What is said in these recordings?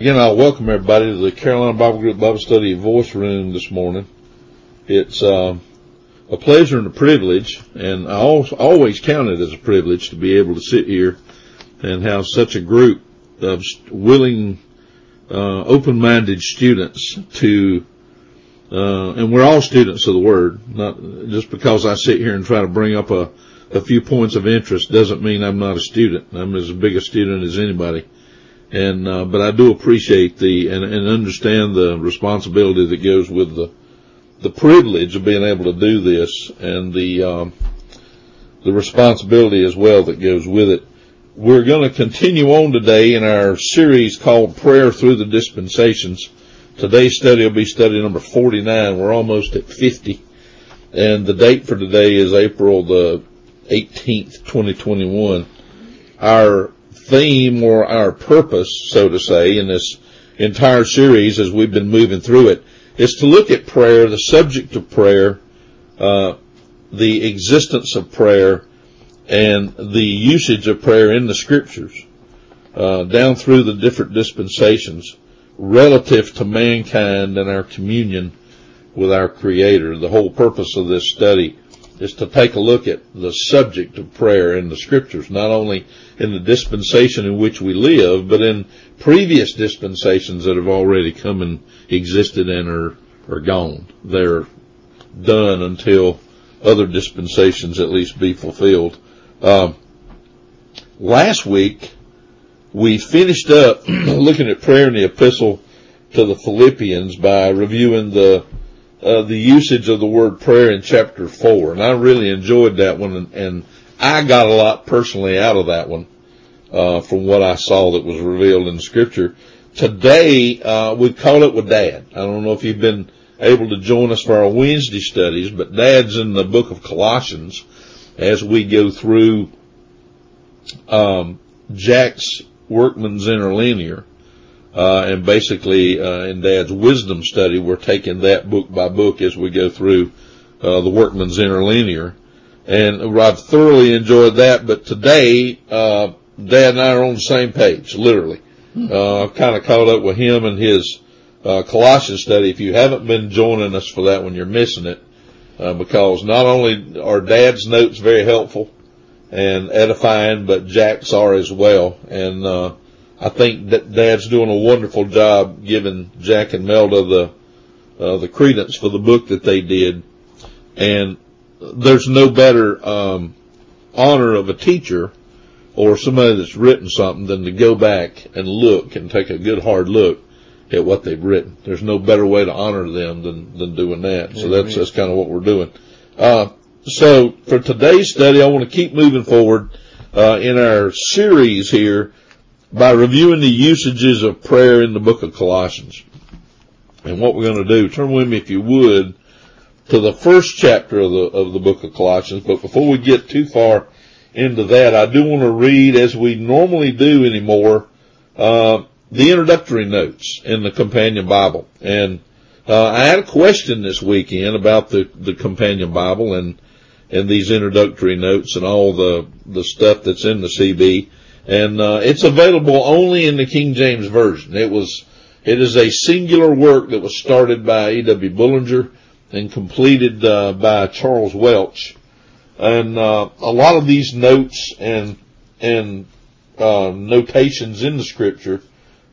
Again, I'll welcome everybody to the Carolina Bible Group Bible Study Voice Room this morning. It's uh, a pleasure and a privilege, and I always count it as a privilege to be able to sit here and have such a group of willing, uh, open-minded students to, uh, and we're all students of the Word. Not just because I sit here and try to bring up a, a few points of interest doesn't mean I'm not a student. I'm as big a student as anybody and uh, but I do appreciate the and, and understand the responsibility that goes with the the privilege of being able to do this and the um, the responsibility as well that goes with it. We're going to continue on today in our series called Prayer Through the Dispensations. Today's study will be study number 49. We're almost at 50. And the date for today is April the 18th, 2021. Our theme or our purpose, so to say, in this entire series as we've been moving through it, is to look at prayer, the subject of prayer, uh, the existence of prayer, and the usage of prayer in the scriptures, uh, down through the different dispensations, relative to mankind and our communion with our Creator. The whole purpose of this study is to take a look at the subject of prayer in the scriptures, not only in the dispensation in which we live, but in previous dispensations that have already come and existed and are, are gone. They're done until other dispensations at least be fulfilled. Um, last week, we finished up looking at prayer in the epistle to the Philippians by reviewing the uh, the usage of the word prayer in chapter four, and I really enjoyed that one, and, and I got a lot personally out of that one uh, from what I saw that was revealed in scripture. Today uh, we call it with Dad. I don't know if you've been able to join us for our Wednesday studies, but Dad's in the book of Colossians as we go through um, Jack's Workman's Interlinear uh, and basically, uh, in Dad's wisdom study, we're taking that book by book as we go through, uh, the Workman's Interlinear. And I've thoroughly enjoyed that, but today, uh, Dad and I are on the same page, literally. Uh, I've kind of caught up with him and his, uh, Colossians study. If you haven't been joining us for that one, you're missing it. because not only are Dad's notes very helpful and edifying, but Jack's are as well. And, I think that Dad's doing a wonderful job giving Jack and Melda the uh, the credence for the book that they did, and there's no better um, honor of a teacher or somebody that's written something than to go back and look and take a good hard look at what they've written. There's no better way to honor them than than doing that. So that's that's kind of what we're doing. Uh, so for today's study, I want to keep moving forward uh, in our series here by reviewing the usages of prayer in the book of Colossians. And what we're going to do, turn with me if you would to the first chapter of the, of the book of Colossians. But before we get too far into that, I do want to read as we normally do anymore, uh, the introductory notes in the companion Bible. And, uh, I had a question this weekend about the, the companion Bible and, and these introductory notes and all the, the stuff that's in the CB and uh, it's available only in the King James version. It was it is a singular work that was started by E.W. Bullinger and completed uh, by Charles Welch. And uh, a lot of these notes and and uh, notations in the Scripture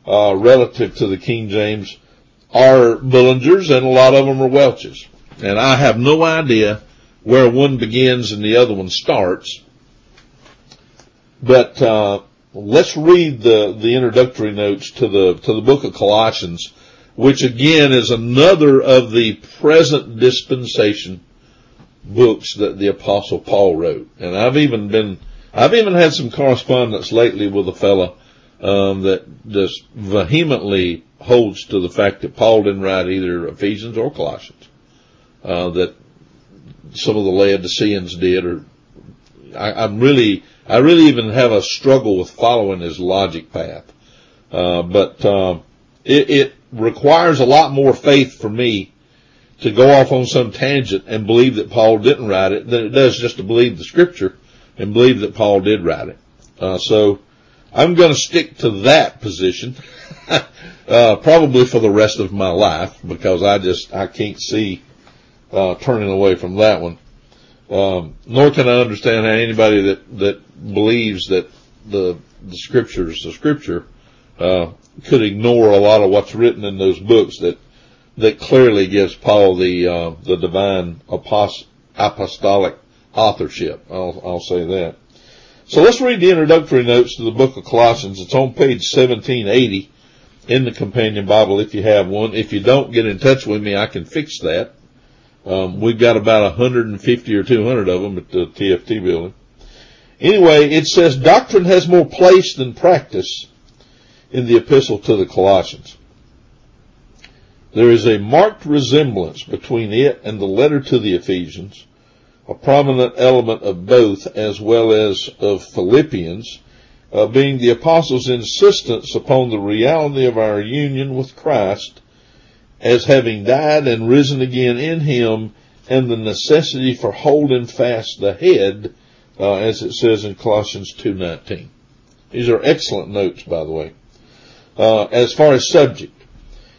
uh, relative to the King James are Bullinger's, and a lot of them are Welch's. And I have no idea where one begins and the other one starts. But uh, let's read the the introductory notes to the to the book of Colossians, which again is another of the present dispensation books that the apostle Paul wrote. And I've even been I've even had some correspondence lately with a fella um, that just vehemently holds to the fact that Paul didn't write either Ephesians or Colossians. Uh, that some of the Laodiceans did, or I, I'm really I really even have a struggle with following his logic path. Uh, but um, it, it requires a lot more faith for me to go off on some tangent and believe that Paul didn't write it than it does just to believe the scripture and believe that Paul did write it. Uh, so I'm going to stick to that position, uh, probably for the rest of my life because I just, I can't see, uh, turning away from that one. Um, nor can I understand how anybody that, that believes that the, the scriptures, the scripture, uh, could ignore a lot of what's written in those books that, that clearly gives Paul the, uh, the divine apost- apostolic authorship. I'll, I'll say that. So let's read the introductory notes to the book of Colossians. It's on page 1780 in the companion Bible if you have one. If you don't, get in touch with me. I can fix that. Um, we've got about 150 or 200 of them at the TFT building. Anyway, it says doctrine has more place than practice in the epistle to the Colossians. There is a marked resemblance between it and the letter to the Ephesians a prominent element of both as well as of Philippians, uh, being the apostles' insistence upon the reality of our union with Christ as having died and risen again in him and the necessity for holding fast the head, uh, as it says in Colossians 2.19. These are excellent notes, by the way. Uh, as far as subject,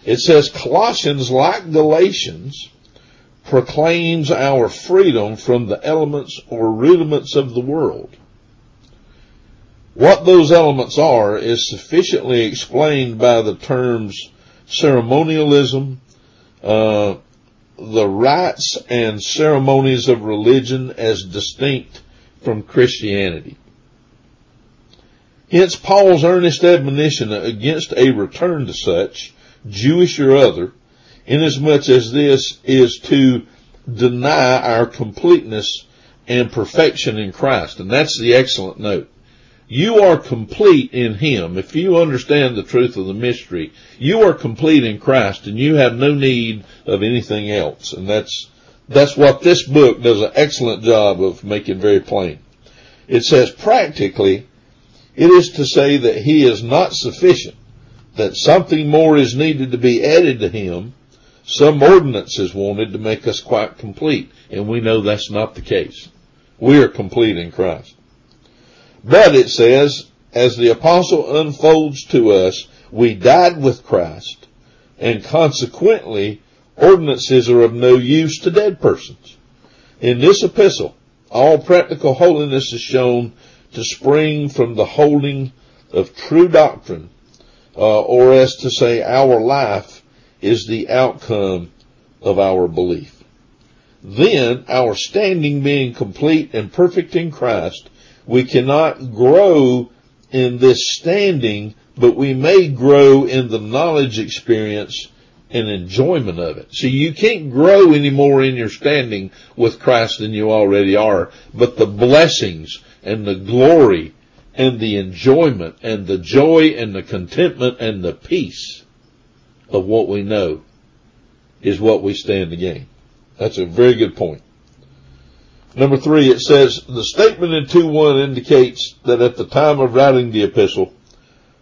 it says Colossians, like Galatians, proclaims our freedom from the elements or rudiments of the world. What those elements are is sufficiently explained by the terms ceremonialism, uh, the rites and ceremonies of religion as distinct from Christianity. Hence Paul's earnest admonition against a return to such, Jewish or other, inasmuch as this is to deny our completeness and perfection in Christ. And that's the excellent note. You are complete in Him. If you understand the truth of the mystery, you are complete in Christ and you have no need of anything else. And that's, that's what this book does an excellent job of making very plain. It says practically, it is to say that He is not sufficient, that something more is needed to be added to Him, some ordinance is wanted to make us quite complete, and we know that's not the case. We are complete in Christ. But it says, as the apostle unfolds to us, we died with Christ, and consequently, ordinances are of no use to dead persons. In this epistle, all practical holiness is shown to spring from the holding of true doctrine, uh, or as to say, our life is the outcome of our belief. Then, our standing being complete and perfect in Christ, we cannot grow in this standing, but we may grow in the knowledge experience and enjoyment of it. See, you can't grow any more in your standing with Christ than you already are, but the blessings and the glory and the enjoyment and the joy and the contentment and the peace of what we know is what we stand to gain. That's a very good point. Number three, it says the statement in 2-1 indicates that at the time of writing the epistle,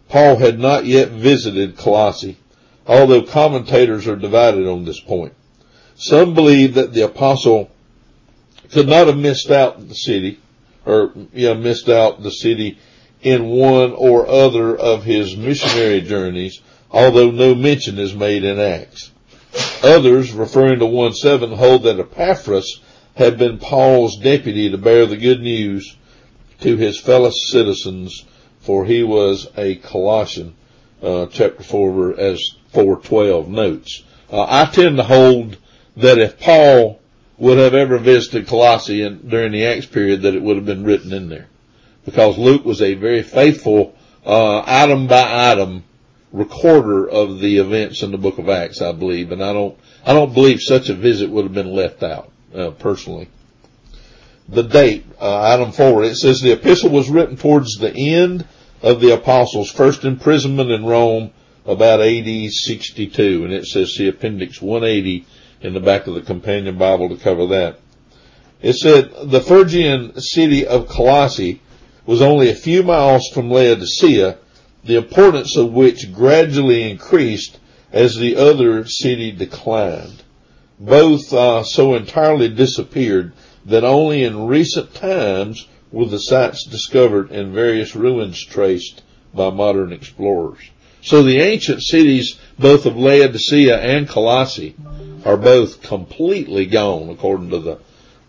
Paul had not yet visited Colossae, although commentators are divided on this point. Some believe that the apostle could not have missed out the city, or yeah, missed out the city in one or other of his missionary journeys, although no mention is made in Acts. Others, referring to 1-7, hold that Epaphras had been Paul's deputy to bear the good news to his fellow citizens, for he was a Colossian, uh, chapter 4 as 412 notes. Uh, I tend to hold that if Paul would have ever visited Colossae in, during the Acts period, that it would have been written in there. Because Luke was a very faithful, uh, item by item recorder of the events in the book of Acts, I believe, and I don't, I don't believe such a visit would have been left out, uh, personally. The date, uh, item four, it says the epistle was written towards the end of the apostles' first imprisonment in Rome about AD 62, and it says the appendix 180 in the back of the companion Bible to cover that. It said the Phrygian city of Colossae was only a few miles from Laodicea, the importance of which gradually increased as the other city declined. Both uh, so entirely disappeared that only in recent times were the sites discovered and various ruins traced by modern explorers. So the ancient cities, both of Laodicea and Colossae, are both completely gone, according to the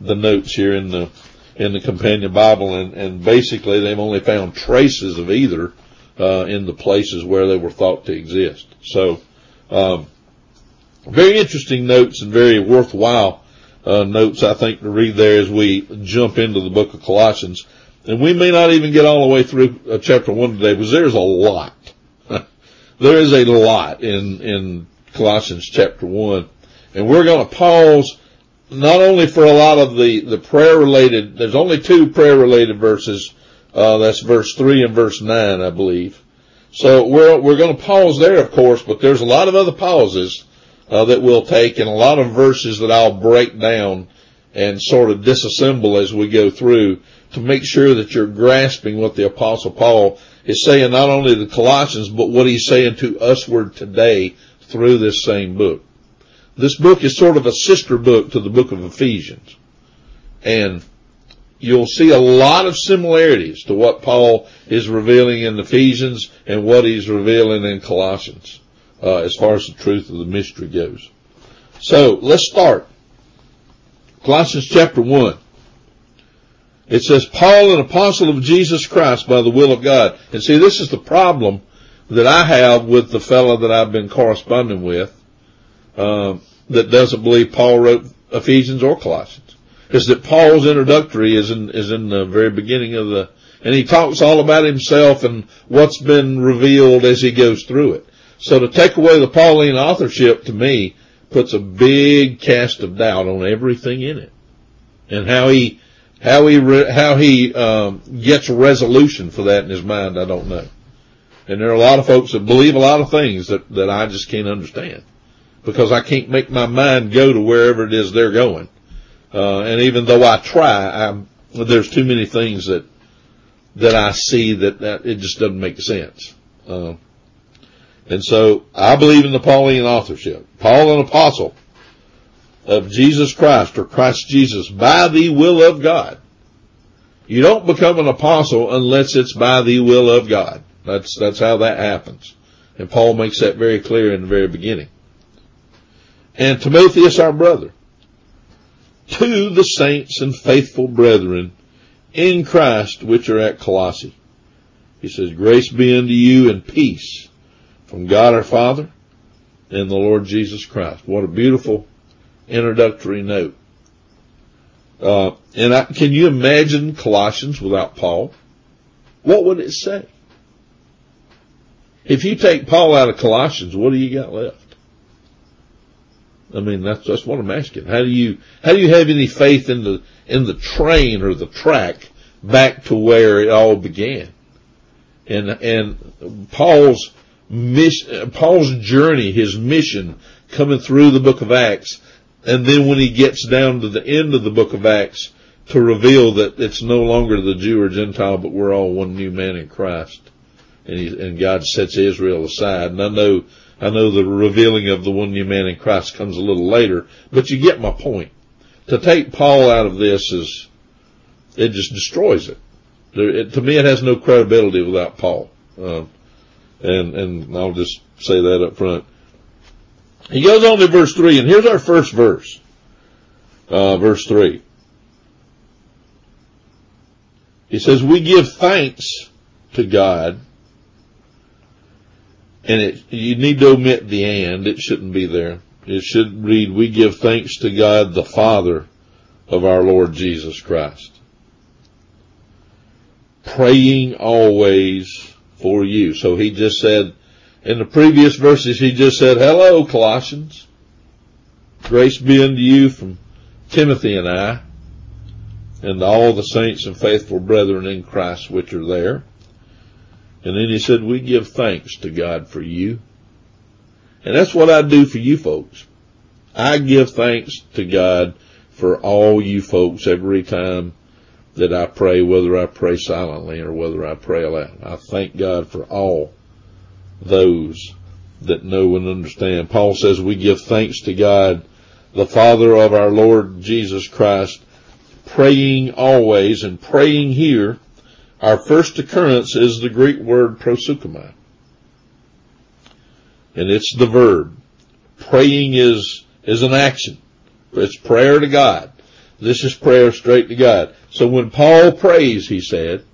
the notes here in the in the companion Bible, and, and basically they've only found traces of either uh, in the places where they were thought to exist. So, um, very interesting notes and very worthwhile uh, notes, I think, to read there as we jump into the book of Colossians. And we may not even get all the way through uh, chapter one today, because there's a lot. there is a lot in in Colossians chapter one, and we're going to pause not only for a lot of the, the prayer related, there's only two prayer related verses. Uh, that's verse three and verse nine, I believe. So we're, we're going to pause there, of course, but there's a lot of other pauses, uh, that we'll take and a lot of verses that I'll break down and sort of disassemble as we go through to make sure that you're grasping what the apostle Paul is saying not only to the Colossians, but what he's saying to usward today through this same book. This book is sort of a sister book to the book of Ephesians. And you'll see a lot of similarities to what Paul is revealing in Ephesians and what he's revealing in Colossians, uh, as far as the truth of the mystery goes. So let's start. Colossians chapter 1. It says, Paul, an apostle of Jesus Christ by the will of God. And see, this is the problem that I have with the fellow that I've been corresponding with. Um, that doesn't believe Paul wrote Ephesians or Colossians is that Paul's introductory is in, is in the very beginning of the, and he talks all about himself and what's been revealed as he goes through it. So to take away the Pauline authorship to me puts a big cast of doubt on everything in it and how he, how he, how he, um, gets a resolution for that in his mind, I don't know. And there are a lot of folks that believe a lot of things that, that I just can't understand because I can't make my mind go to wherever it is they're going. Uh, and even though I try, I'm, there's too many things that, that I see that, that it just doesn't make sense. Uh, and so I believe in the Pauline authorship. Paul, an apostle of Jesus Christ or Christ Jesus by the will of God. You don't become an apostle unless it's by the will of God. That's, that's how that happens. And Paul makes that very clear in the very beginning and Timotheus our brother, to the saints and faithful brethren in Christ which are at Colossae. He says, grace be unto you and peace from God our Father and the Lord Jesus Christ. What a beautiful introductory note. Uh, and I, can you imagine Colossians without Paul? What would it say? If you take Paul out of Colossians, what do you got left? I mean, that's, that's what I'm asking. How do you, how do you have any faith in the, in the train or the track back to where it all began? And, and Paul's mission, Paul's journey, his mission coming through the book of Acts, and then when he gets down to the end of the book of Acts to reveal that it's no longer the Jew or Gentile, but we're all one new man in Christ. And, he, and God sets Israel aside. And I know I know the revealing of the one new man in Christ comes a little later, but you get my point. To take Paul out of this is, it just destroys it. There, it to me, it has no credibility without Paul. Uh, and, and I'll just say that up front. He goes on to verse three, and here's our first verse. Uh, verse three. He says, we give thanks to God and it, you need to omit the and. It shouldn't be there. It should read, we give thanks to God the Father of our Lord Jesus Christ. Praying always for you. So he just said, in the previous verses, he just said, hello, Colossians. Grace be unto you from Timothy and I, and all the saints and faithful brethren in Christ which are there. And then he said, we give thanks to God for you. And that's what I do for you folks. I give thanks to God for all you folks every time that I pray, whether I pray silently or whether I pray aloud. I thank God for all those that know and understand. Paul says we give thanks to God, the Father of our Lord Jesus Christ, praying always and praying here Our first occurrence is the Greek word proseuchomai. And it's the verb. Praying is, is an action. It's prayer to God. This is prayer straight to God. So when Paul prays, he said,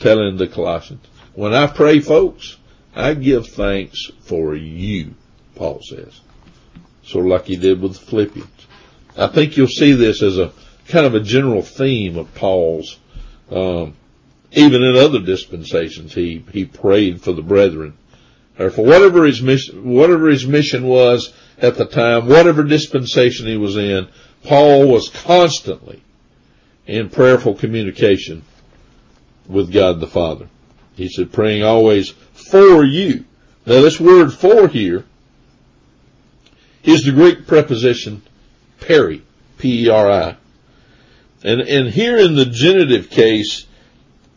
telling the Colossians, when I pray folks, I give thanks for you, Paul says. Of like he did with the Philippians. I think you'll see this as a kind of a general theme of Paul's, um, even in other dispensations, he, he prayed for the brethren or for whatever his mission, whatever his mission was at the time, whatever dispensation he was in, Paul was constantly in prayerful communication with God the Father. He said, praying always for you. Now this word for here is the Greek preposition peri, P-E-R-I. And, and here in the genitive case,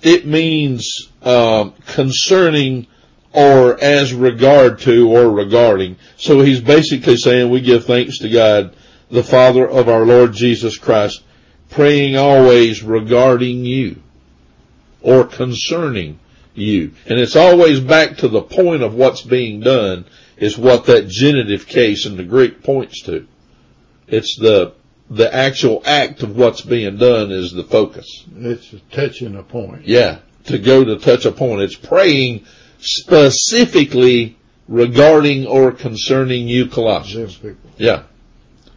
it means um, concerning or as regard to or regarding. So he's basically saying we give thanks to God, the Father of our Lord Jesus Christ, praying always regarding you or concerning you. And it's always back to the point of what's being done is what that genitive case in the Greek points to. It's the, the actual act of what's being done is the focus. It's touching a point. Yeah. To go to touch a point. It's praying specifically regarding or concerning you Colossians. Yeah.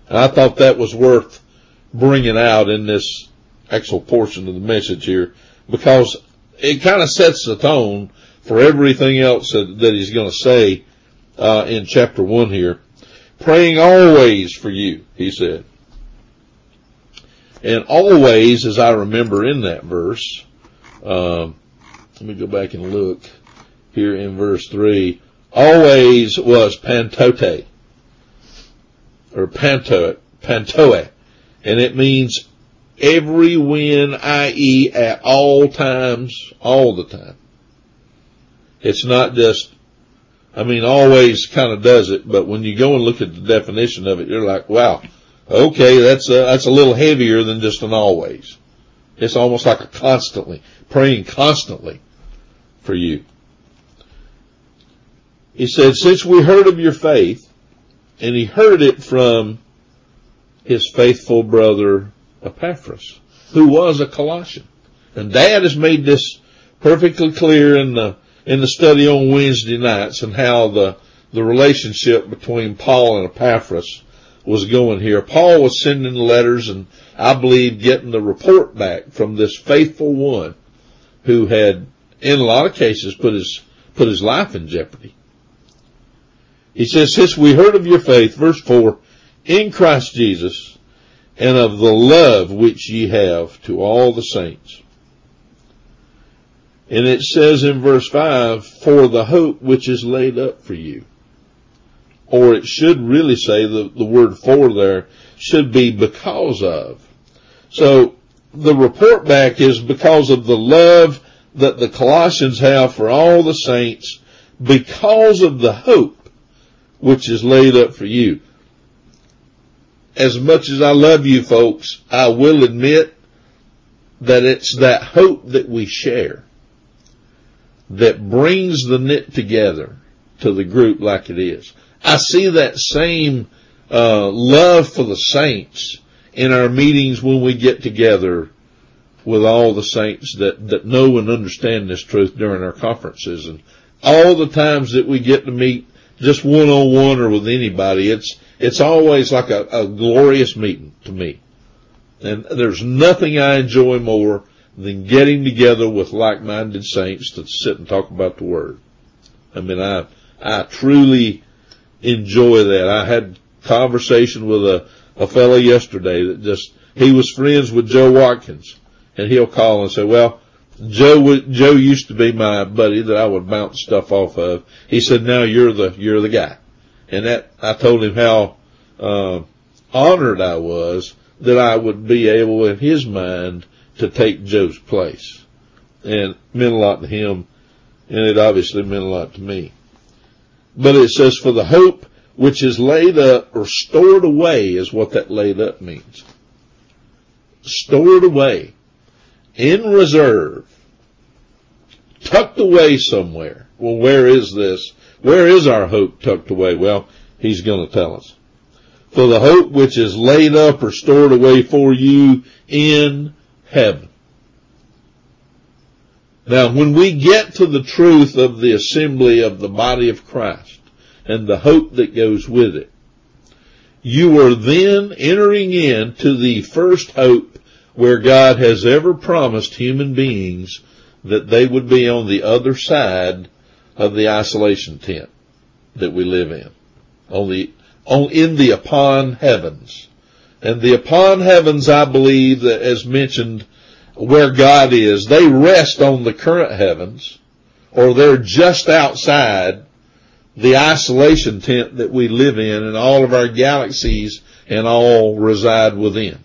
And I thought that was worth bringing out in this actual portion of the message here because it kind of sets the tone for everything else that, that he's going to say uh, in chapter one here. Praying always for you, he said. And always, as I remember in that verse, um, let me go back and look here in verse 3, always was pantote, or panto, pantoe, and it means every when, i.e. at all times, all the time. It's not just, I mean, always kind of does it, but when you go and look at the definition of it, you're like, wow, okay, that's a, that's a little heavier than just an always. It's almost like a constantly, praying constantly for you. He said, since we heard of your faith, and he heard it from his faithful brother Epaphras, who was a Colossian. And Dad has made this perfectly clear in the in the study on Wednesday nights and how the the relationship between Paul and Epaphras was going here. Paul was sending letters and I believe getting the report back from this faithful one who had in a lot of cases put his put his life in jeopardy. He says, since we heard of your faith, verse four, in Christ Jesus, and of the love which ye have to all the saints. And it says in verse five, for the hope which is laid up for you. Or it should really say the, the word for there should be because of. So the report back is because of the love that the Colossians have for all the saints because of the hope which is laid up for you. As much as I love you folks, I will admit that it's that hope that we share that brings the knit together to the group like it is. I see that same uh, love for the saints in our meetings when we get together with all the saints that, that know and understand this truth during our conferences and all the times that we get to meet just one on one or with anybody. It's, it's always like a, a glorious meeting to me. And there's nothing I enjoy more than getting together with like-minded saints to sit and talk about the word. I mean, I, I truly enjoy that. I had conversation with a, a fellow yesterday that just, he was friends with Joe Watkins and he'll call and say, well, Joe, Joe used to be my buddy that I would bounce stuff off of. He said, now you're the, you're the guy. And that, I told him how, uh, honored I was that I would be able in his mind to take Joe's place. And it meant a lot to him and it obviously meant a lot to me. But it says for the hope which is laid up or stored away is what that laid up means. Stored away in reserve tucked away somewhere. Well, where is this? Where is our hope tucked away? Well, he's going to tell us. For the hope which is laid up or stored away for you in heaven. Now, when we get to the truth of the assembly of the body of Christ and the hope that goes with it, you are then entering into the first hope where God has ever promised human beings that they would be on the other side of the isolation tent that we live in, on the, on, in the upon heavens. And the upon heavens, I believe that as mentioned where God is. They rest on the current heavens or they're just outside the isolation tent that we live in and all of our galaxies and all reside within.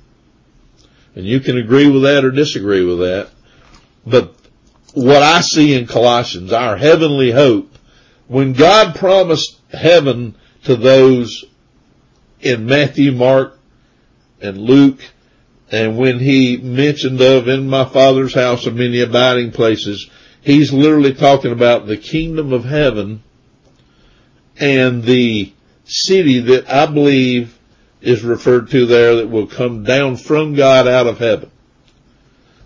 And you can agree with that or disagree with that. But what I see in Colossians, our heavenly hope, when God promised heaven to those in Matthew, Mark, and Luke, and when he mentioned of in my father's house are many abiding places, he's literally talking about the kingdom of heaven and the city that I believe is referred to there that will come down from God out of heaven.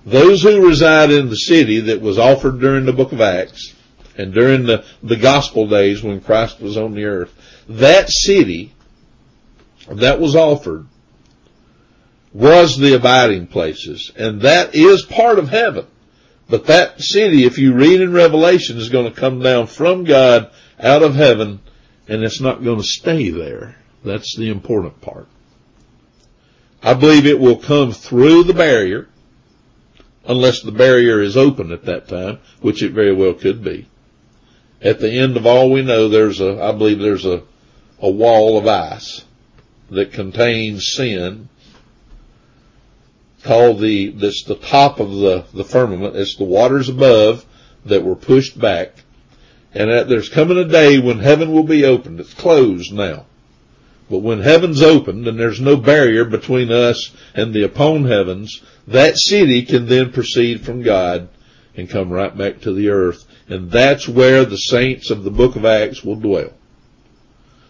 Those who reside in the city that was offered during the book of Acts and during the, the gospel days when Christ was on the earth, that city that was offered was the abiding places. And that is part of heaven. But that city, if you read in Revelation, is going to come down from God out of heaven and it's not going to stay there. That's the important part. I believe it will come through the barrier unless the barrier is open at that time, which it very well could be. At the end of all we know, there's a, I believe there's a, a wall of ice that contains sin called the, that's the top of the, the firmament. It's the waters above that were pushed back. And that there's coming a day when heaven will be opened. It's closed now. But when heaven's opened and there's no barrier between us and the upon heavens, that city can then proceed from God and come right back to the earth. And that's where the saints of the book of Acts will dwell.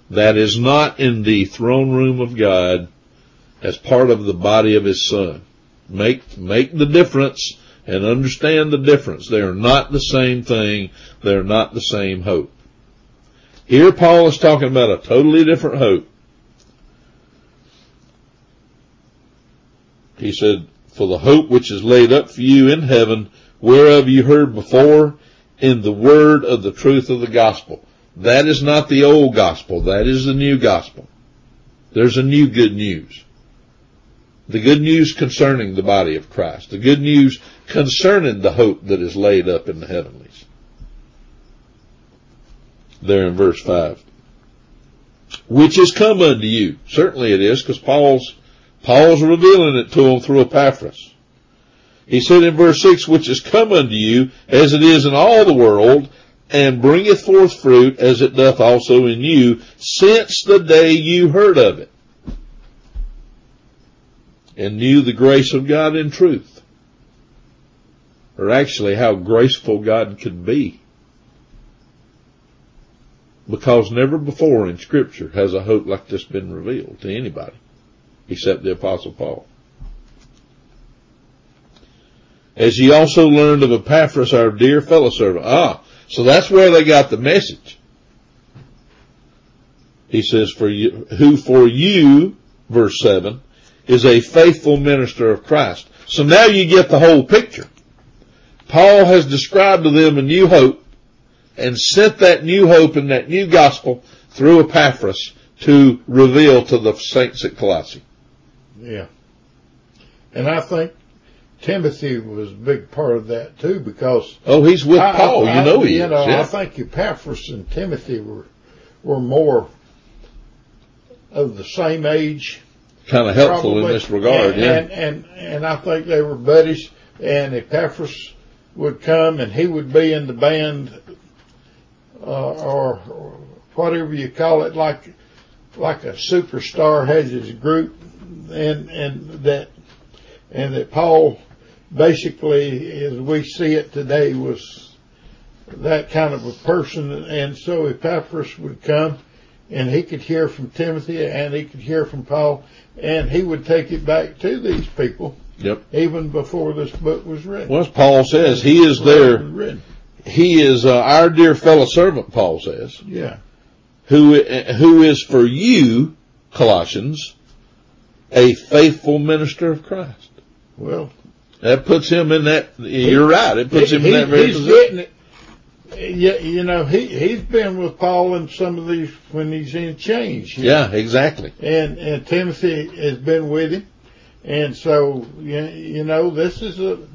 That is not in the throne room of God as part of the body of his son. Make, make the difference and understand the difference. They are not the same thing. They're not the same hope. Here Paul is talking about a totally different hope. He said, for the hope which is laid up for you in heaven, whereof you heard before in the word of the truth of the gospel. That is not the old gospel. That is the new gospel. There's a new good news. The good news concerning the body of Christ. The good news concerning the hope that is laid up in the heavenlies. There in verse 5. Which is come unto you. Certainly it is, because Paul's, Paul's revealing it to them through Epaphras. He said in verse 6, which is come unto you, as it is in all the world, and bringeth forth fruit, as it doth also in you, since the day you heard of it and knew the grace of God in truth. Or actually how graceful God can be. Because never before in scripture has a hope like this been revealed to anybody except the apostle Paul. As ye also learned of Epaphras, our dear fellow servant. Ah, so that's where they got the message. He says, for you, who for you, verse 7, is a faithful minister of Christ. So now you get the whole picture. Paul has described to them a new hope and sent that new hope and that new gospel through Epaphras to reveal to the saints at Colossae. Yeah. And I think Timothy was a big part of that too because Oh, he's with I, Paul, I, you know he you is. Know, yeah. I think Epaphras and Timothy were were more of the same age kind of helpful Probably. in this regard. And, yeah. and, and, and I think they were buddies and Epaphras would come and he would be in the band, uh, or, or whatever you call it, like, like a superstar has his group and, and that, and that Paul basically, as we see it today, was that kind of a person. And so Epaphras would come and he could hear from Timothy and he could hear from Paul and he would take it back to these people. Yep. Even before this book was written. Well, as Paul says, he is there. He is uh, our dear fellow servant, Paul says. Yeah. Who, who is for you, Colossians, a faithful minister of Christ. Well, that puts him in that. You're right. It puts he, him in that very he's position. Yeah, you know, he he's been with Paul in some of these when he's in chains. Yeah, exactly. And and Timothy has been with him, and so you know this is a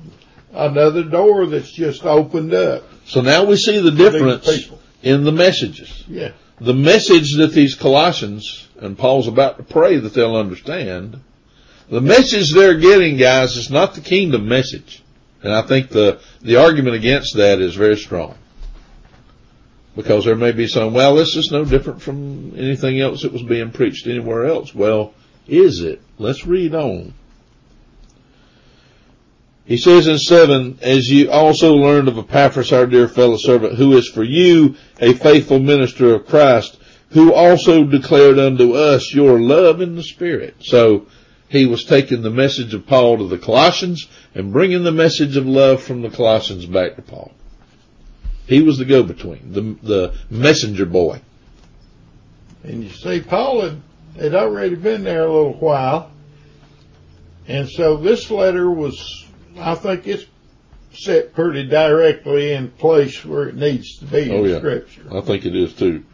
another door that's just opened up. So now we see the difference in the messages. Yeah. The message that these Colossians and Paul's about to pray that they'll understand. The message they're getting, guys, is not the kingdom message. And I think the, the argument against that is very strong. Because there may be some, well, this is no different from anything else that was being preached anywhere else. Well, is it? Let's read on. He says in seven, as you also learned of Epaphras, our dear fellow servant, who is for you a faithful minister of Christ, who also declared unto us your love in the Spirit. So he was taking the message of Paul to the Colossians and bringing the message of love from the Colossians back to Paul. He was the go-between, the, the messenger boy. And you see, Paul had, had already been there a little while. And so this letter was, I think it's set pretty directly in place where it needs to be oh, in yeah. Scripture. I think it is too.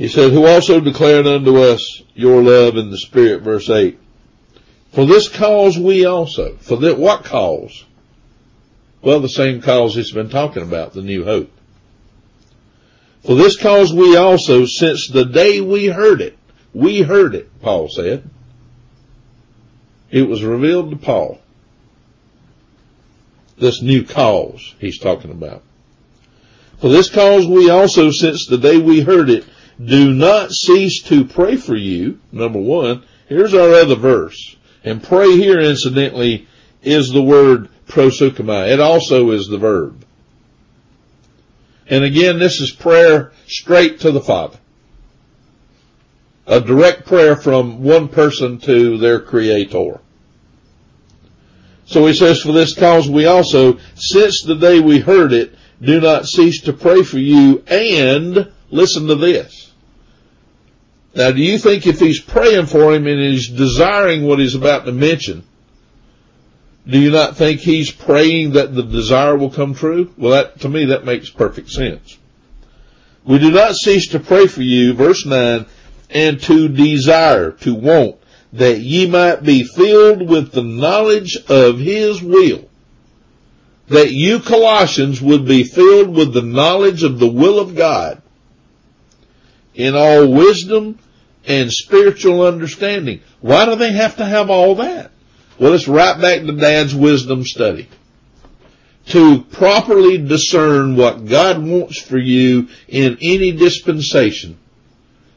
He said, who also declared unto us your love in the Spirit, verse 8. For this cause we also. For that, what cause? Well, the same cause he's been talking about, the new hope. For this cause we also, since the day we heard it, we heard it, Paul said. It was revealed to Paul. This new cause he's talking about. For this cause we also, since the day we heard it, do not cease to pray for you. Number one, here's our other verse. And pray here, incidentally, is the word proseuchomai. It also is the verb. And again, this is prayer straight to the Father. A direct prayer from one person to their Creator. So he says, for this cause we also, since the day we heard it, do not cease to pray for you and, listen to this. Now do you think if he's praying for him and he's desiring what he's about to mention, do you not think he's praying that the desire will come true? Well, that, to me, that makes perfect sense. We do not cease to pray for you, verse 9, and to desire, to want, that ye might be filled with the knowledge of his will. That you Colossians would be filled with the knowledge of the will of God in all wisdom and spiritual understanding. Why do they have to have all that? Well, it's right back to Dad's wisdom study. To properly discern what God wants for you in any dispensation,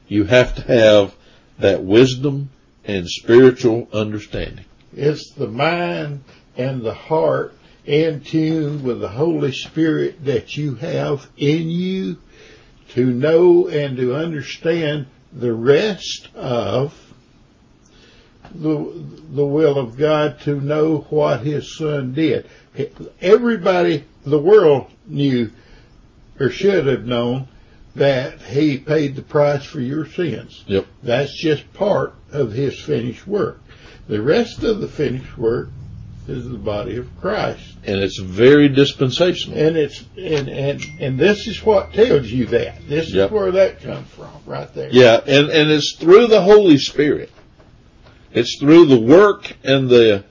you have to have that wisdom and spiritual understanding. It's the mind and the heart in tune with the Holy Spirit that you have in you to know and to understand the rest of the, the will of God to know what his son did. Everybody, the world knew or should have known that he paid the price for your sins. Yep. That's just part of his finished work. The rest of the finished work is the body of Christ. And it's very dispensational. And it's and and and this is what tells you that. This Yep. is where that comes from, right there. Yeah, and, and it's through the Holy Spirit. It's through the work and the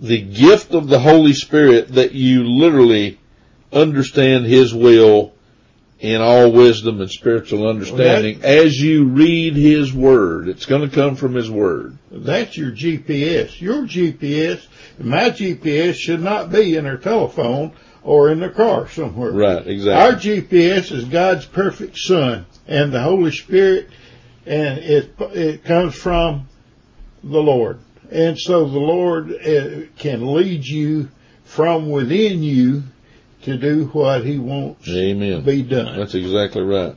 the gift of the Holy Spirit that you literally understand His will in all wisdom and spiritual understanding as you read His Word. It's going to come from His Word. That's your GPS. Your GPS, my GPS should not be in our telephone or in the car somewhere. Right, exactly. Our GPS is God's perfect Son and the Holy Spirit, and it it comes from the Lord. And so the Lord uh, can lead you from within you to do what he wants to Amen. be done. That's exactly right.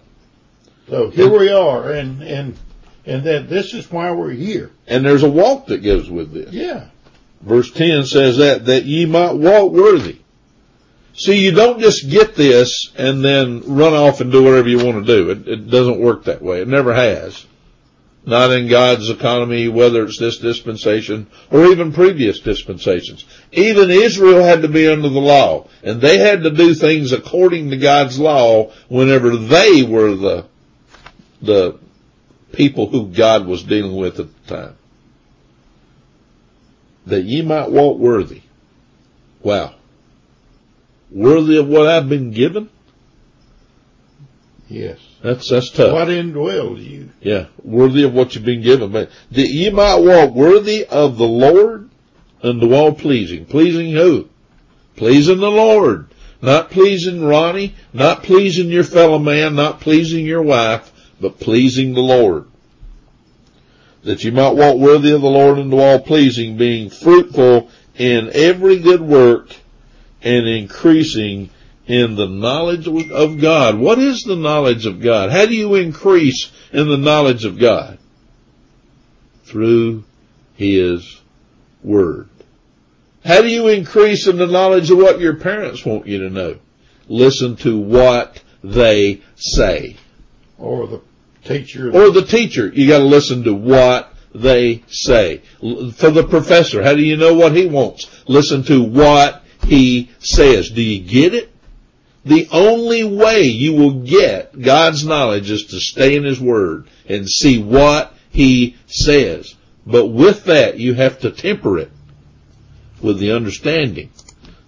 So here we are, and and and that this is why we're here. And there's a walk that goes with this. Yeah, Verse 10 says that, that ye might walk worthy. See, you don't just get this and then run off and do whatever you want to do. It, it doesn't work that way. It never has. Not in God's economy, whether it's this dispensation or even previous dispensations. Even Israel had to be under the law, and they had to do things according to God's law whenever they were the, the people who God was dealing with at the time that ye might walk worthy. Wow. Worthy of what I've been given? yes. That's, that's tough. What indwells you? Yeah. Worthy of what you've been given. But that ye might walk worthy of the Lord unto all pleasing. Pleasing who? Pleasing the Lord. Not pleasing Ronnie, not pleasing your fellow man, not pleasing your wife, but pleasing the Lord. That you might walk worthy of the Lord unto all pleasing, being fruitful in every good work and increasing in the knowledge of God. What is the knowledge of God? How do you increase in the knowledge of God? Through His Word. How do you increase in the knowledge of what your parents want you to know? Listen to what they say. Or the teacher? Or the teacher, you gotta listen to what they say. For the professor, how do you know what he wants? Listen to what he says. Do you get it? The only way you will get God's knowledge is to stay in His Word and see what He says. But with that, you have to temper it with the understanding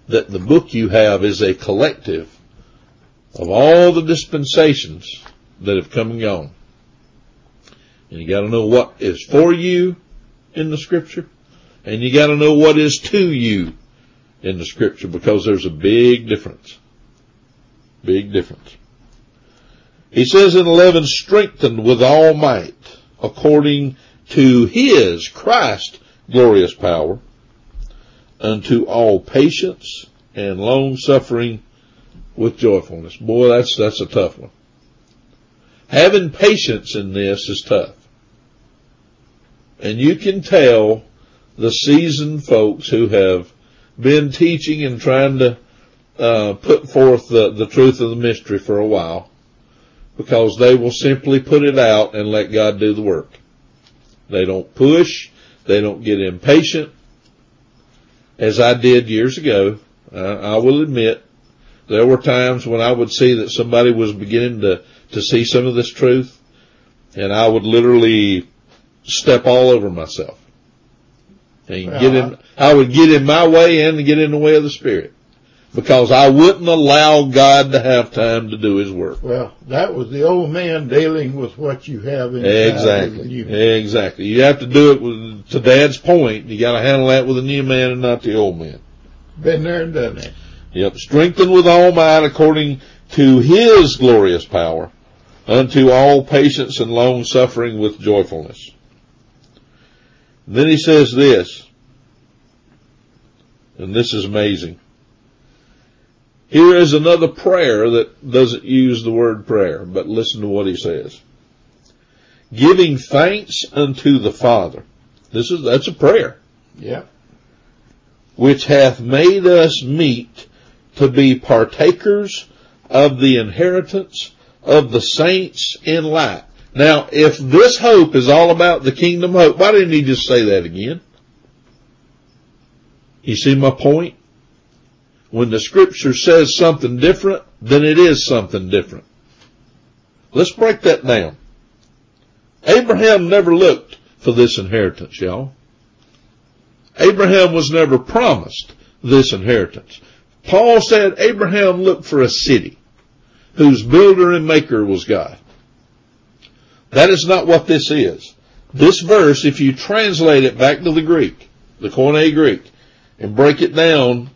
that the book you have is a collective of all the dispensations that have come and gone. And you gotta know what is for you in the scripture, and you gotta know what is to you in the scripture because there's a big difference. Big difference. He says in 11, strengthened with all might according to his Christ glorious power unto all patience and long suffering with joyfulness. Boy, that's, that's a tough one. Having patience in this is tough. And you can tell the seasoned folks who have been teaching and trying to uh, put forth the, the truth of the mystery for a while because they will simply put it out and let God do the work. They don't push. They don't get impatient as I did years ago. I, I will admit there were times when I would see that somebody was beginning to, to see some of this truth and I would literally step all over myself. And Well, get in, I would get in my way and get in the way of the Spirit. Because I wouldn't allow God to have time to do His work. Well, that was the old man dealing with what you have inside Exactly. you. Exactly. You have to do it with, to Dad's point. You gotta handle that with the new man and not the old man. Been there and done that. Yep. Strengthened with all might according to His glorious power unto all patience and long suffering with joyfulness. Then he says this, and this is amazing. Here is another prayer that doesn't use the word prayer, but listen to what he says. Giving thanks unto the Father. This is, that's a prayer Yep. which hath made us meet to be partakers of the inheritance of the saints in light. Now, if this hope is all about the kingdom hope, why didn't he just say that again? You see my point? When the scripture says something different, then it is something different. Let's break that down. Abraham never looked for this inheritance, y'all. Abraham was never promised this inheritance. Paul said Abraham looked for a city whose builder and maker was God. That is not what this is. This verse, if you translate it back to the Greek, the Koine Greek, and break it down,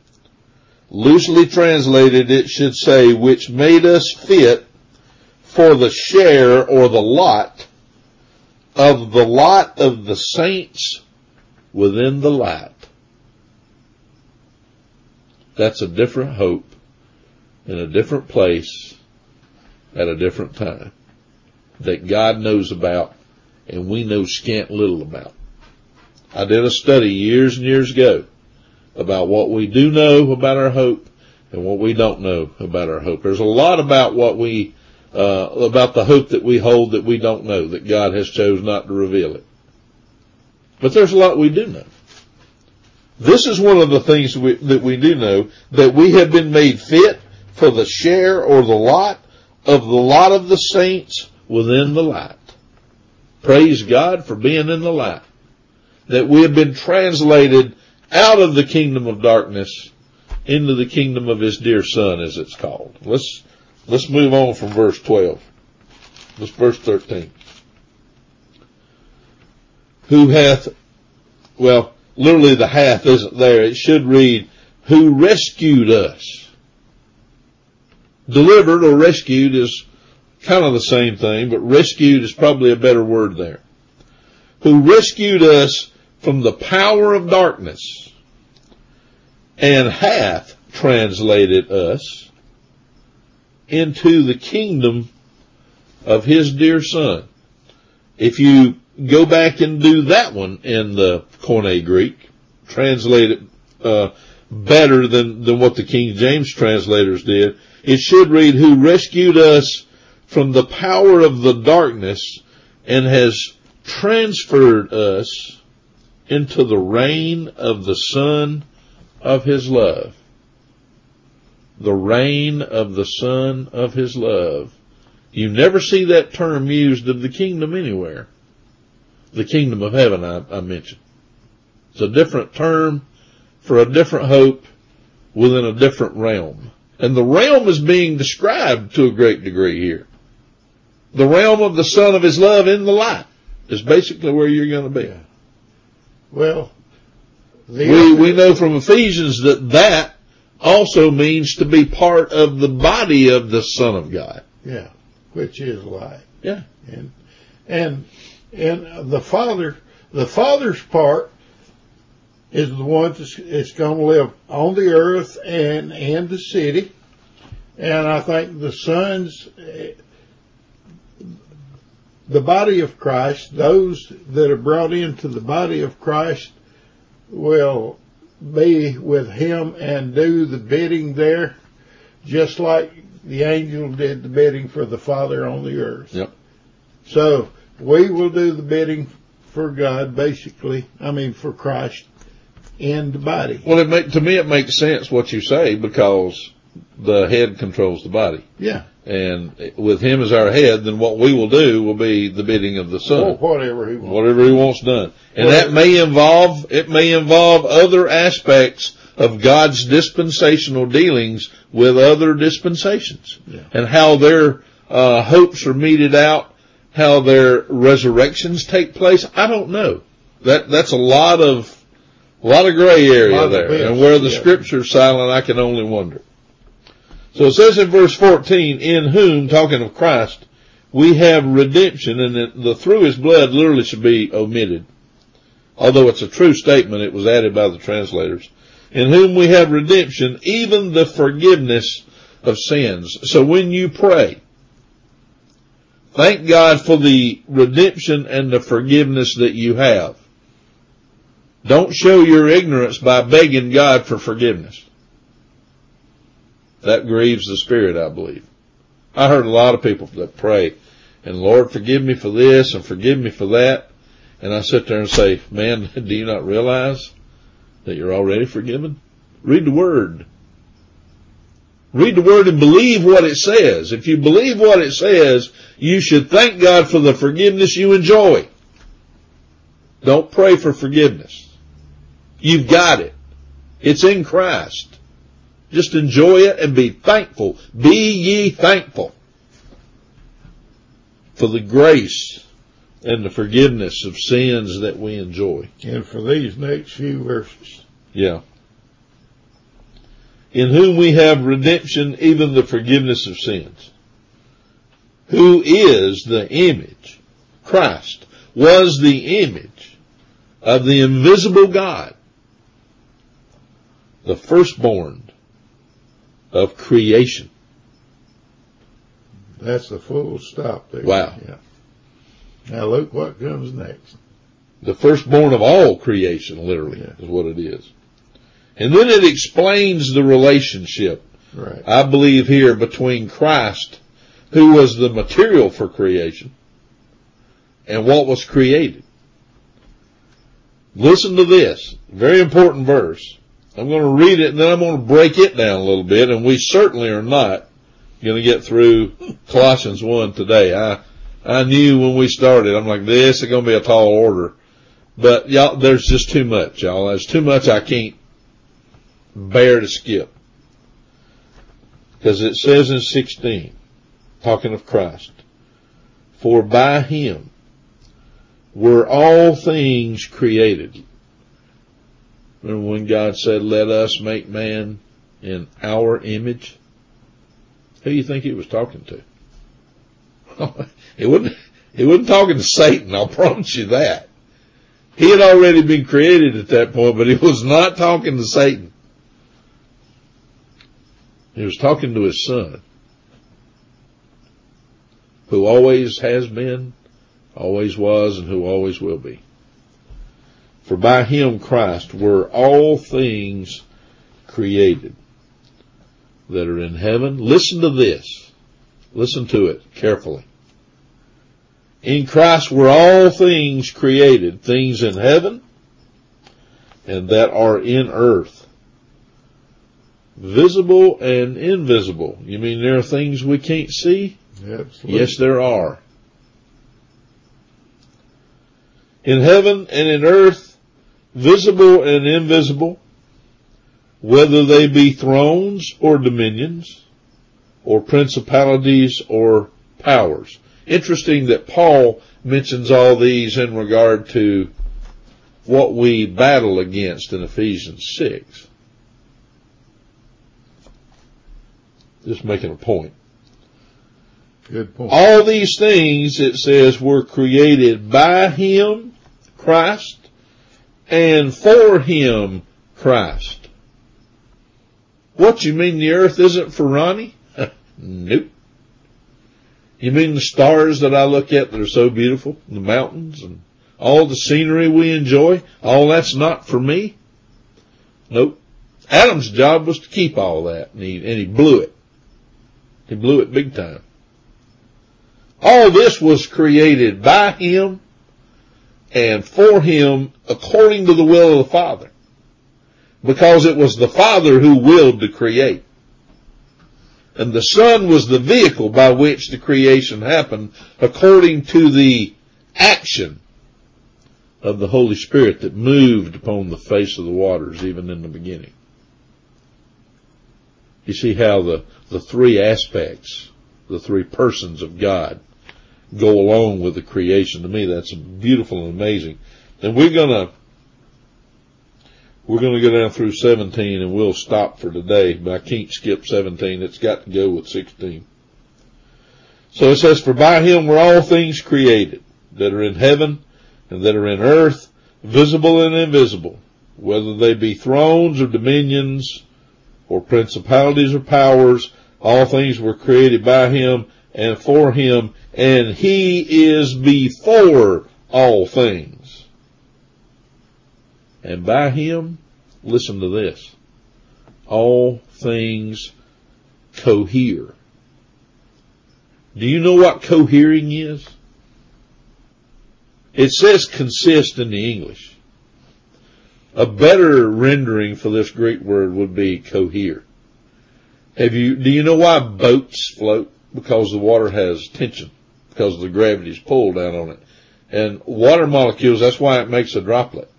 loosely translated, it should say, which made us fit for the share or the lot of the lot of the saints within the light. That's a different hope in a different place at a different time that God knows about and we know scant little about. I did a study years and years ago about what we do know about our hope and what we don't know about our hope. There's a lot about what we, uh, about the hope that we hold that we don't know, that God has chose not to reveal it. But there's a lot we do know. This is one of the things we, that we do know, that we have been made fit for the share or the lot of the lot of the saints within the light. Praise God for being in the light. That we have been translated out of the kingdom of darkness into the kingdom of his dear son, as it's called. Let's, let's move on from verse 12. Let's verse 13. Who hath, well, literally the hath isn't there. It should read, who rescued us. Delivered or rescued is kind of the same thing, but rescued is probably a better word there. Who rescued us from the power of darkness and hath translated us into the kingdom of his dear son. If you go back and do that one in the Koine Greek, translate it uh, better than, than what the King James translators did, it should read, who rescued us from the power of the darkness and has transferred us into the reign of the Son of His love. The reign of the Son of His love. You never see that term used of the kingdom anywhere. The kingdom of heaven I, I mentioned. It's a different term for a different hope within a different realm. And the realm is being described to a great degree here. The realm of the Son of His love in the light is basically where you're going to be. Well, we, we know from Ephesians that that also means to be part of the body of the Son of God. Yeah, which is light. Yeah. And, and, and the Father, the Father's part is the one that's going to live on the earth and in the city. And I think the Son's, the body of Christ, those that are brought into the body of Christ will be with him and do the bidding there, just like the angel did the bidding for the Father on the earth. Yep. So we will do the bidding for God, basically. I mean, for Christ in the body. Well, it make, to me it makes sense what you say because the head controls the body. Yeah. And with him as our head, then what we will do will be the bidding of the Son. Or whatever he wants. Whatever he wants done. And Well- that may involve, it may involve other aspects of God's dispensational dealings with other dispensations. Yeah. And how their, uh, hopes are meted out, how their resurrections take place. I don't know. That, that's a lot of, a lot of gray area Lot of there. ifs, And where the yeah. scripture's silent, I can only wonder. So it says in verse 14, in whom, talking of Christ, we have redemption, and the, the through his blood literally should be omitted. Although it's a true statement, it was added by the translators. In whom we have redemption, even the forgiveness of sins. So when you pray, thank God for the redemption and the forgiveness that you have. Don't show your ignorance by begging God for forgiveness. That grieves the Spirit, I believe. I heard a lot of people that pray, and Lord forgive me for this and forgive me for that. And I sit there and say, man, do you not realize that you're already forgiven? Read the Word. Read the Word and believe what it says. If you believe what it says, you should thank God for the forgiveness you enjoy. Don't pray for forgiveness. You've got it. It's in Christ. Just enjoy it and be thankful. Be ye thankful for the grace and the forgiveness of sins that we enjoy. And for these next few verses. Yeah. In whom we have redemption, even the forgiveness of sins. Who is the image? Christ was the image of the invisible God, the firstborn of creation. That's the full stop there. Wow. Yeah. Now look what comes next. The firstborn of all creation, literally, Yeah. is what it is. And then it explains the relationship, Right. I believe here, between Christ, who was the material for creation, and what was created. Listen to this. Very important verse. I'm going to read it and then I'm going to break it down a little bit and we certainly are not going to get through Colossians 1 today. I, I knew when we started, I'm like, this is going to be a tall order. But y'all, there's just too much, y'all. There's too much I can't bear to skip. Because it says in 16, talking of Christ, for by him were all things created. Remember when God said, let us make man in our image? Who do you think he was talking to? he wasn't, he wasn't talking to Satan, I'll promise you that. He had already been created at that point, but he was not talking to Satan. He was talking to his son, who always has been, always was, and who always will be. For by him, Christ, were all things created that are in heaven. Listen to this. Listen to it carefully. In Christ were all things created, things in heaven and that are in earth. Visible and invisible. You mean there are things we can't see? Absolutely. Yes, there are. In heaven and in earth, visible and invisible, whether they be thrones or dominions, or principalities or powers. Interesting that Paul mentions all these in regard to what we battle against in Ephesians 6. Just making a point. Good point. All these things, it says, were created by Him, Christ, and for Him, Christ. What, you mean the earth isn't for Ronnie? nope. You mean the stars that I look at that are so beautiful, the mountains and all the scenery we enjoy, all that's not for me? Nope. Adam's job was to keep all that and he, and he blew it. He blew it big time. All this was created by him and for him according to the will of the Father. Because it was the Father who willed to create. And the Son was the vehicle by which the creation happened according to the action of the Holy Spirit that moved upon the face of the waters even in the beginning. You see how the, the three aspects, the three persons of God go along with the creation. To me, that's beautiful and amazing. And we're gonna, we're gonna go down through 17 and we'll stop for today, but I can't skip 17. It's got to go with 16. So it says, for by him were all things created that are in heaven and that are in earth, visible and invisible, whether they be thrones or dominions or principalities or powers, all things were created by him and for him, and he is before all things. And by him, listen to this, all things cohere. Do you know what cohering is? It says consist in the English. A better rendering for this Greek word would be cohere. Have you, do you know why boats float? Because the water has tension, because the gravity's pull down on it. And water molecules, that's why it makes a droplet.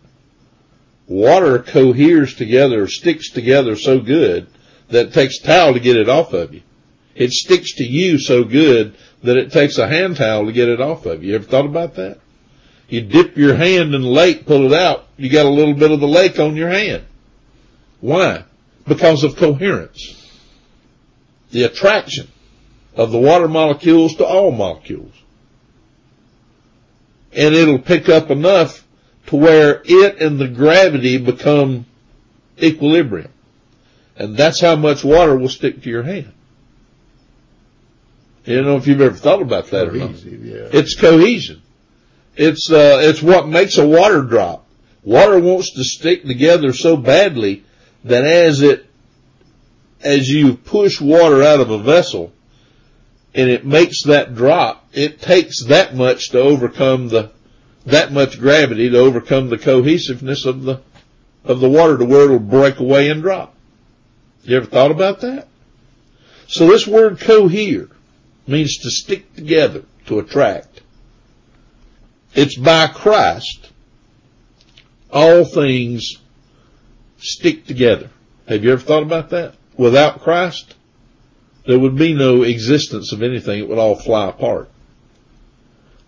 Water coheres together, sticks together so good that it takes towel to get it off of you. It sticks to you so good that it takes a hand towel to get it off of you. You ever thought about that? You dip your hand in the lake, pull it out, you got a little bit of the lake on your hand. Why? Because of coherence. The attraction of the water molecules to all molecules. And it'll pick up enough to where it and the gravity become equilibrium. And that's how much water will stick to your hand. You don't know if you've ever thought about that or not. Cohesive, yeah. It's cohesion. It's, uh, it's what makes a water drop. Water wants to stick together so badly that as it, as you push water out of a vessel and it makes that drop, it takes that much to overcome the, that much gravity to overcome the cohesiveness of the, of the water to where it'll break away and drop. You ever thought about that? So this word cohere means to stick together, to attract. It's by Christ. All things stick together. Have you ever thought about that? Without Christ, there would be no existence of anything. It would all fly apart.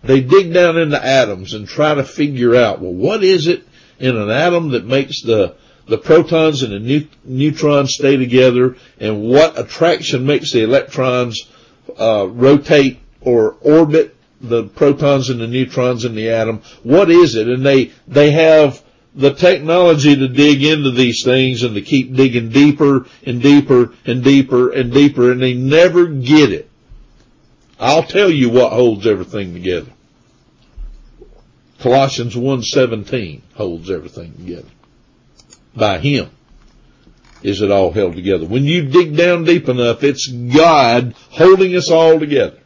They dig down into atoms and try to figure out, well, what is it in an atom that makes the, the protons and the neutrons stay together and what attraction makes the electrons uh, rotate or orbit the protons and the neutrons in the atom. What is it? And they, they have the technology to dig into these things and to keep digging deeper and deeper and deeper and deeper and they never get it. I'll tell you what holds everything together. Colossians 1:17 holds everything together. By him is it all held together. When you dig down deep enough, it's God holding us all together.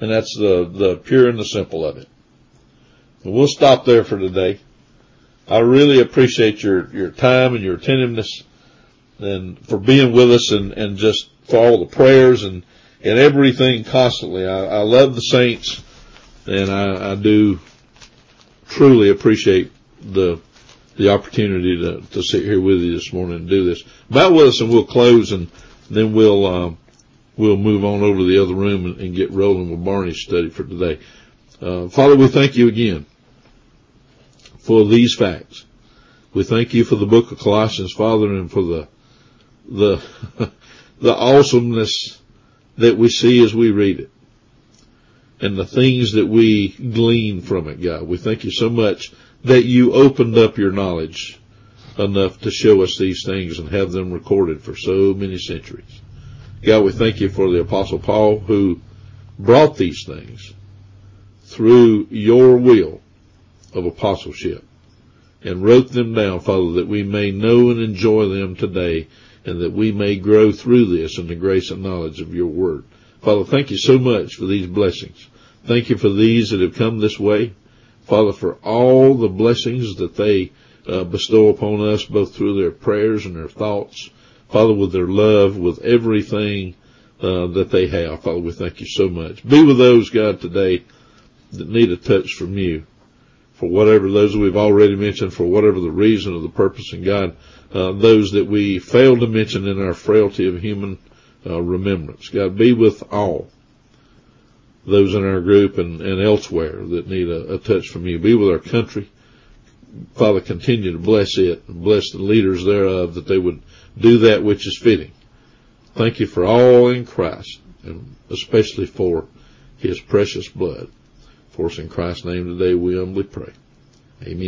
And that's the, the pure and the simple of it. We'll stop there for today. I really appreciate your, your time and your attentiveness and for being with us and, and just for all the prayers and, and everything constantly. I, I love the saints and I, I do truly appreciate the the opportunity to, to sit here with you this morning and do this. Bow with us and we'll close and then we'll um, we'll move on over to the other room and, and get rolling with Barney's study for today. Uh, Father, we thank you again for these facts. We thank you for the book of Colossians, Father, and for the the the awesomeness that we see as we read it and the things that we glean from it, God. We thank you so much that you opened up your knowledge enough to show us these things and have them recorded for so many centuries. God, we thank you for the apostle Paul who brought these things through your will of apostleship and wrote them down, Father, that we may know and enjoy them today and that we may grow through this in the grace and knowledge of your word. Father, thank you so much for these blessings. Thank you for these that have come this way. Father, for all the blessings that they uh, bestow upon us, both through their prayers and their thoughts. Father, with their love, with everything uh, that they have. Father, we thank you so much. Be with those, God, today that need a touch from you for whatever those we've already mentioned, for whatever the reason or the purpose, in God, uh, those that we failed to mention in our frailty of human uh, remembrance. God, be with all those in our group and, and elsewhere that need a, a touch from you. Be with our country. Father, continue to bless it and bless the leaders thereof that they would do that which is fitting. Thank you for all in Christ and especially for his precious blood. Us in Christ's name today we humbly pray. Amen.